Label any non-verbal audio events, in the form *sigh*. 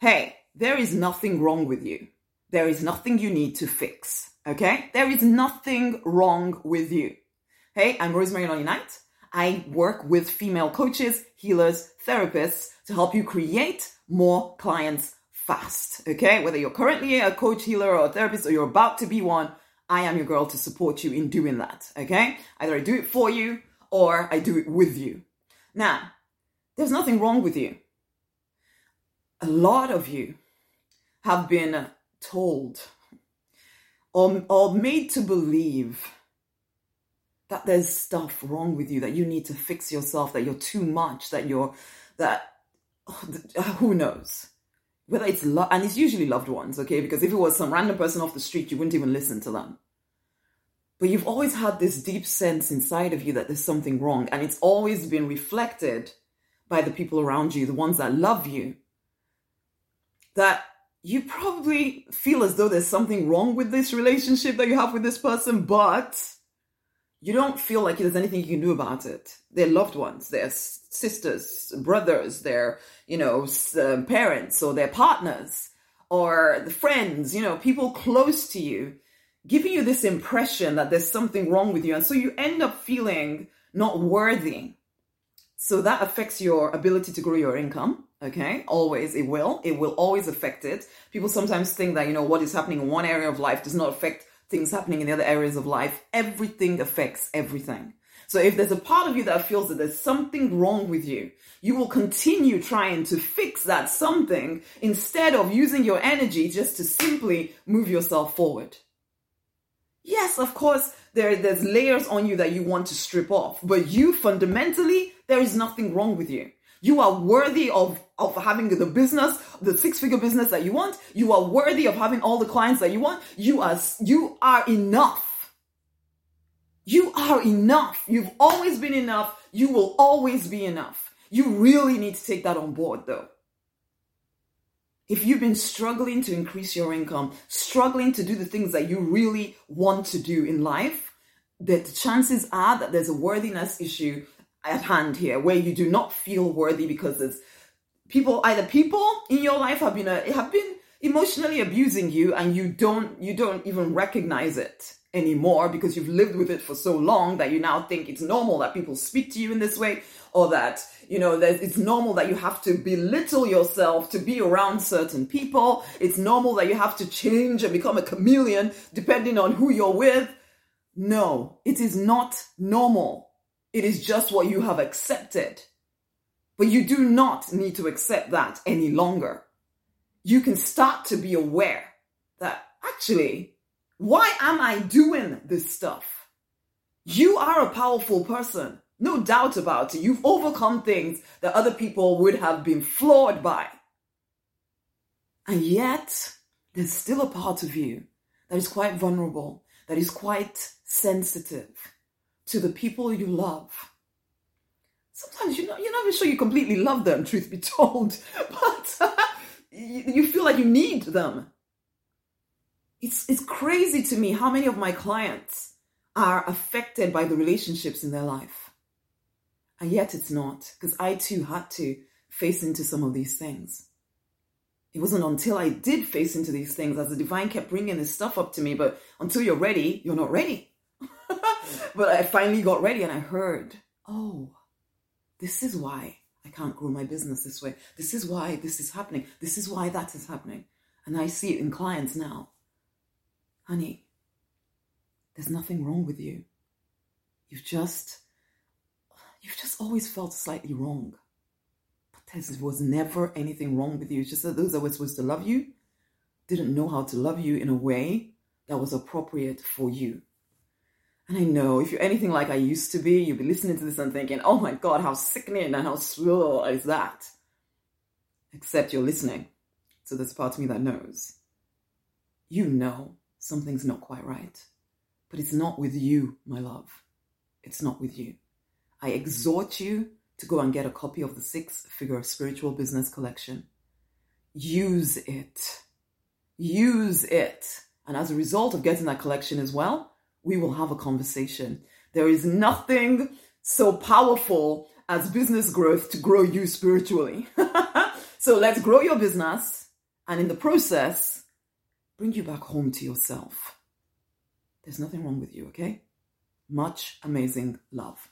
hey, there is nothing wrong with you. There is nothing you need to fix. Okay? There is nothing wrong with you. Hey, I'm Rosemary Lonnie Knight. I work with female coaches, healers, therapists to help you create more clients fast. Okay? Whether you're currently a coach, healer, or a therapist, or you're about to be one, I am your girl to support you in doing that. Okay? Either I do it for you or I do it with you. Now, there's nothing wrong with you. A lot of you have been told or, or made to believe that there's stuff wrong with you, that you need to fix yourself, that you're too much, that you're, that, oh, uh, who knows? Whether it's, lo- and it's usually loved ones, okay? Because if it was some random person off the street, you wouldn't even listen to them. But you've always had this deep sense inside of you that there's something wrong, and it's always been reflected by the people around you, the ones that love you, that you probably feel as though there's something wrong with this relationship that you have with this person, but you don't feel like there's anything you can do about it. They're loved ones, they're sisters, brothers, they're, you know, um, parents or their partners or the friends, you know, people close to you, giving you this impression that there's something wrong with you. And so you end up feeling not worthy. So that affects your ability to grow your income Okay, always it will. It will always affect it. People sometimes think that, you know, what is happening in one area of life does not affect things happening in the other areas of life. Everything affects everything. So if there's a part of you that feels that there's something wrong with you, you will continue trying to fix that something instead of using your energy just to simply move yourself forward. Yes, of course, there, there's layers on you that you want to strip off, but you fundamentally, there is nothing wrong with you. You are worthy of, of having the business, the six figure business that you want. You are worthy of having all the clients that you want. You are, you are enough. You are enough. You've always been enough. You will always be enough. You really need to take that on board though. If you've been struggling to increase your income, struggling to do the things that you really want to do in life, the chances are that there's a worthiness issue at hand here where you do not feel worthy because there's people either people in your life have been a, uh, have been emotionally abusing you and you don't you don't even recognize it anymore because you've lived with it for so long that you now think it's normal that people speak to you in this way or that you know that it's normal that you have to belittle yourself to be around certain people it's normal that you have to change and become a chameleon depending on who you're with no it is not normal it is just what you have accepted. But you do not need to accept that any longer. You can start to be aware that actually, why am I doing this stuff? You are a powerful person. No doubt about it. You've overcome things that other people would have been floored by. And yet, there's still a part of you that is quite vulnerable, that is quite sensitive, to the people you love. Sometimes you're not, you're not even sure you completely love them, truth be *laughs* told, but *laughs* you feel like you need them. It's, it's crazy to me how many of my clients are affected by the relationships in their life. And yet it's not, because I too had to face into some of these things. It wasn't until I did face into these things as the divine kept bringing this stuff up to me, but until you're ready, you're not ready. *laughs* but I finally got ready and I heard, oh, this is why I can't grow my business this way. This is why this is happening. This is why that is happening. And I see it in clients now. Honey, there's nothing wrong with you. You've just, you've just always felt slightly wrong. But there was never anything wrong with you. It's just that those that were supposed to love you didn't know how to love you in a way that was appropriate for you. And I know if you're anything like I used to be, you'll be listening to this and thinking, oh my God, how sickening and how slow is that? Except you're listening. So there's part of me that knows. You know something's not quite right. But it's not with you, my love. It's not with you. I mm-hmm. exhort you to go and get a copy of the Six Figure of Spiritual Business Collection. Use it. Use it. And as a result of getting that collection as well, we will have a conversation. There is nothing so powerful as business growth to grow you spiritually. *laughs* so let's grow your business and in the process, bring you back home to yourself. There's nothing wrong with you, okay? Much amazing love.